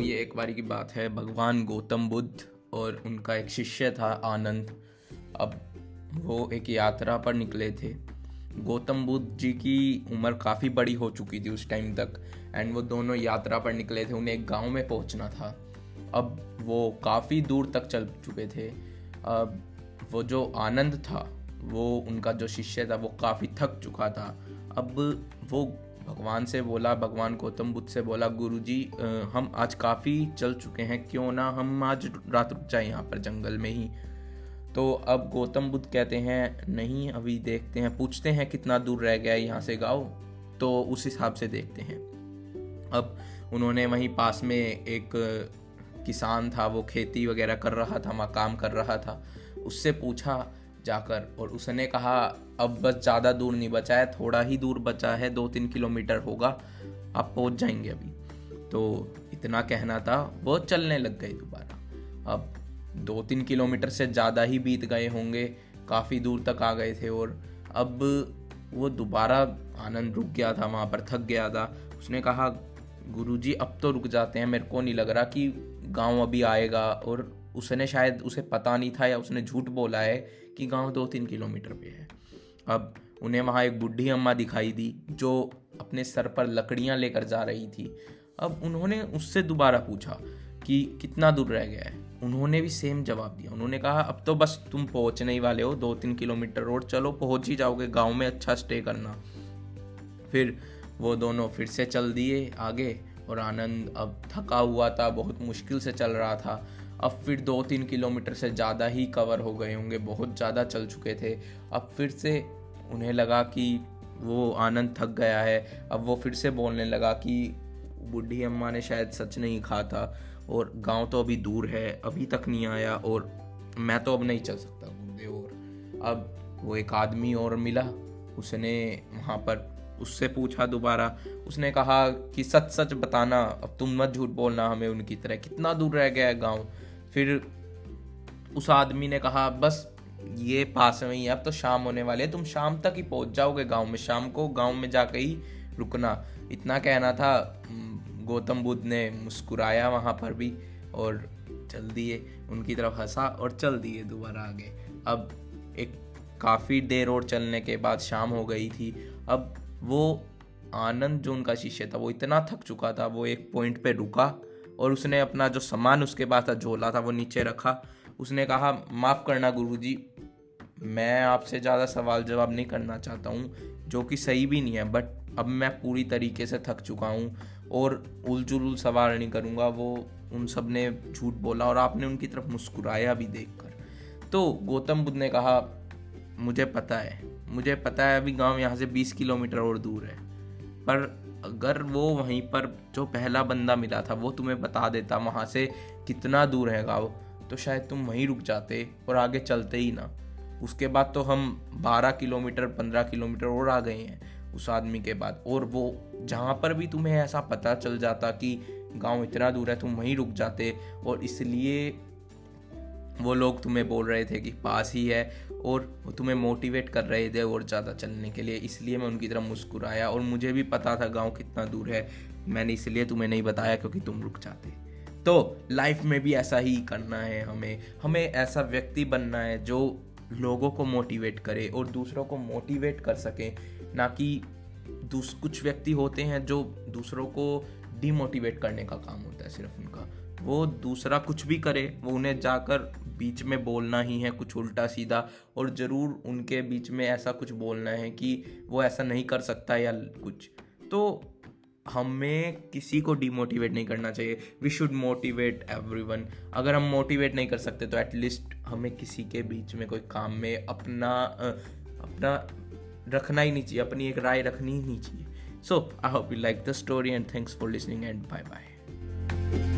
ये एक बारी की बात है। भगवान गौतम बुद्ध और उनका एक शिष्य था आनंद। अब वो एक यात्रा पर निकले थे। गौतम बुद्ध जी की उम्र काफ़ी बड़ी हो चुकी थी उस टाइम तक एंड वो दोनों यात्रा पर निकले थे। उन्हें एक गाँव में पहुँचना था। अब वो काफ़ी दूर तक चल चुके थे। अब वो जो आनंद था, वो उनका जो शिष्य था, वो काफ़ी थक चुका था। अब वो भगवान से बोला, भगवान गौतम बुद्ध से बोला गुरु जी हम आज काफ़ी चल चुके हैं, क्यों ना हम आज रात रुक जाए यहाँ पर जंगल में ही। तो अब गौतम बुद्ध कहते हैं, नहीं, अभी देखते हैं, पूछते हैं कितना दूर रह गया है यहाँ से गाँव तो उस हिसाब से देखते हैं। अब उन्होंने वहीं पास में एक किसान था, वो खेती वगैरह कर रहा था, वहाँ काम कर रहा था, उससे पूछा जाकर, और उसने कहा, अब बस ज़्यादा दूर नहीं बचा है, थोड़ा ही दूर बचा है दो तीन किलोमीटर होगा, आप पहुँच जाएँगे अभी। तो इतना कहना था, वो चलने लग गए दोबारा। अब दो तीन किलोमीटर से ज़्यादा ही बीत गए होंगे, काफ़ी दूर तक आ गए थे, और अब वो दोबारा आनंद रुक गया था, वहाँ पर थक गया था। उसने कहा, गुरुजी, अब तो रुक जाते हैं, मेरे को नहीं लग रहा कि गाँव अभी आएगा, और उसने शायद, उसे पता नहीं था या उसने झूठ बोला है कि गाँव दो तीन किलोमीटर पे है। अब उन्हें वहाँ एक बुढ़ी अम्मा दिखाई दी, जो अपने सर पर लकड़ियाँ लेकर जा रही थी। अब उन्होंने उससे दोबारा पूछा कि कितना दूर रह गया है? उन्होंने भी सेम जवाब दिया। उन्होंने कहा, अब तो बस तुम पहुँचने ही वाले हो दो तीन किलोमीटर रोड चलो पहुँच ही जाओगे गाँव में अच्छा स्टे करना। फिर वो दोनों फिर से चल दिए आगे और आनंद अब थका हुआ था, बहुत मुश्किल से चल रहा था। अब फिर दो तीन किलोमीटर से ज़्यादा ही कवर हो गए होंगे, बहुत ज़्यादा चल चुके थे। अब फिर से उन्हें लगा कि वो आनंद थक गया है। अब वो फिर से बोलने लगा कि बूढ़ी अम्मा ने शायद सच नहीं कहा था और गाँव तो अभी दूर है, अभी तक नहीं आया और मैं तो अब नहीं चल सकता घूमते और। अब वो एक आदमी और मिला, उसने वहाँ पर उससे पूछा दोबारा, उसने कहा कि सच सच बताना, अब तुम मत झूठ बोलना हमें उनकी तरह, कितना दूर रह गया है गाँव? फिर उस आदमी ने कहा, बस ये पास में ही अब तो शाम होने वाले तुम शाम तक ही पहुँच जाओगे गाँव में। शाम को गाँव में जाकर ही रुकना। इतना कहना था गौतम बुद्ध ने मुस्कुराया वहाँ पर भी और चल दिए। उनकी तरफ़ हंसा और चल दिए दोबारा आगे। अब एक काफ़ी देर और चलने के बाद शाम हो गई थी। अब वो आनंद जो उनका शिष्य था, वो इतना थक चुका था, वो एक पॉइंट पे रुका और उसने अपना जो सामान उसके पास था, झोला था, वो नीचे रखा। उसने कहा, माफ़ करना गुरुजी, मैं आपसे ज़्यादा सवाल जवाब नहीं करना चाहता हूँ, जो कि सही भी नहीं है बट अब मैं पूरी तरीके से थक चुका हूँ और उलझुल सवाल नहीं करूँगा, वो उन सबने झूठ बोला और आपने उनकी तरफ़ मुस्कुराया भी देख कर तो गौतम बुद्ध ने कहा, मुझे पता है, मुझे पता है, अभी गाँव यहाँ से 20 किलोमीटर और दूर है, पर अगर वो वहीं पर जो पहला बंदा मिला था, वो तुम्हें बता देता वहाँ से कितना दूर है गाँव तो शायद तुम वहीं रुक जाते और आगे चलते ही ना। उसके बाद तो हम 12 किलोमीटर 15 किलोमीटर और आ गए हैं उस आदमी के बाद। और वो जहाँ पर भी तुम्हें ऐसा पता चल जाता कि गाँव इतना दूर है, तुम वहीं रुक जाते। और इसलिए वो लोग तुम्हें बोल रहे थे कि पास ही है और वो तुम्हें मोटिवेट कर रहे थे और ज़्यादा चलने के लिए। इसलिए मैं उनकी तरफ़ मुस्कुराया और मुझे भी पता था गाँव कितना दूर है। मैंने इसलिए तुम्हें नहीं बताया क्योंकि तुम रुक जाते। तो लाइफ में भी ऐसा ही करना है हमें। हमें ऐसा व्यक्ति बनना है जो लोगों को मोटिवेट करे और दूसरों को मोटिवेट कर सके। ना कि कुछ व्यक्ति होते हैं जो दूसरों को डिमोटिवेट करने का काम होता है, सिर्फ़ उनका। वो दूसरा कुछ भी करे, वो उन्हें जाकर बीच में बोलना ही है कुछ उल्टा सीधा और ज़रूर उनके बीच में ऐसा कुछ बोलना है कि वो ऐसा नहीं कर सकता या कुछ। तो हमें किसी को डिमोटिवेट नहीं करना चाहिए। वी शुड मोटिवेट एवरी अगर हम मोटिवेट नहीं कर सकते तो एटलीस्ट हमें किसी के बीच में, कोई काम में अपना अपना रखना ही नहीं चाहिए, अपनी एक राय रखनी ही नहीं चाहिए। So I hope you like the story and thanks for listening and bye bye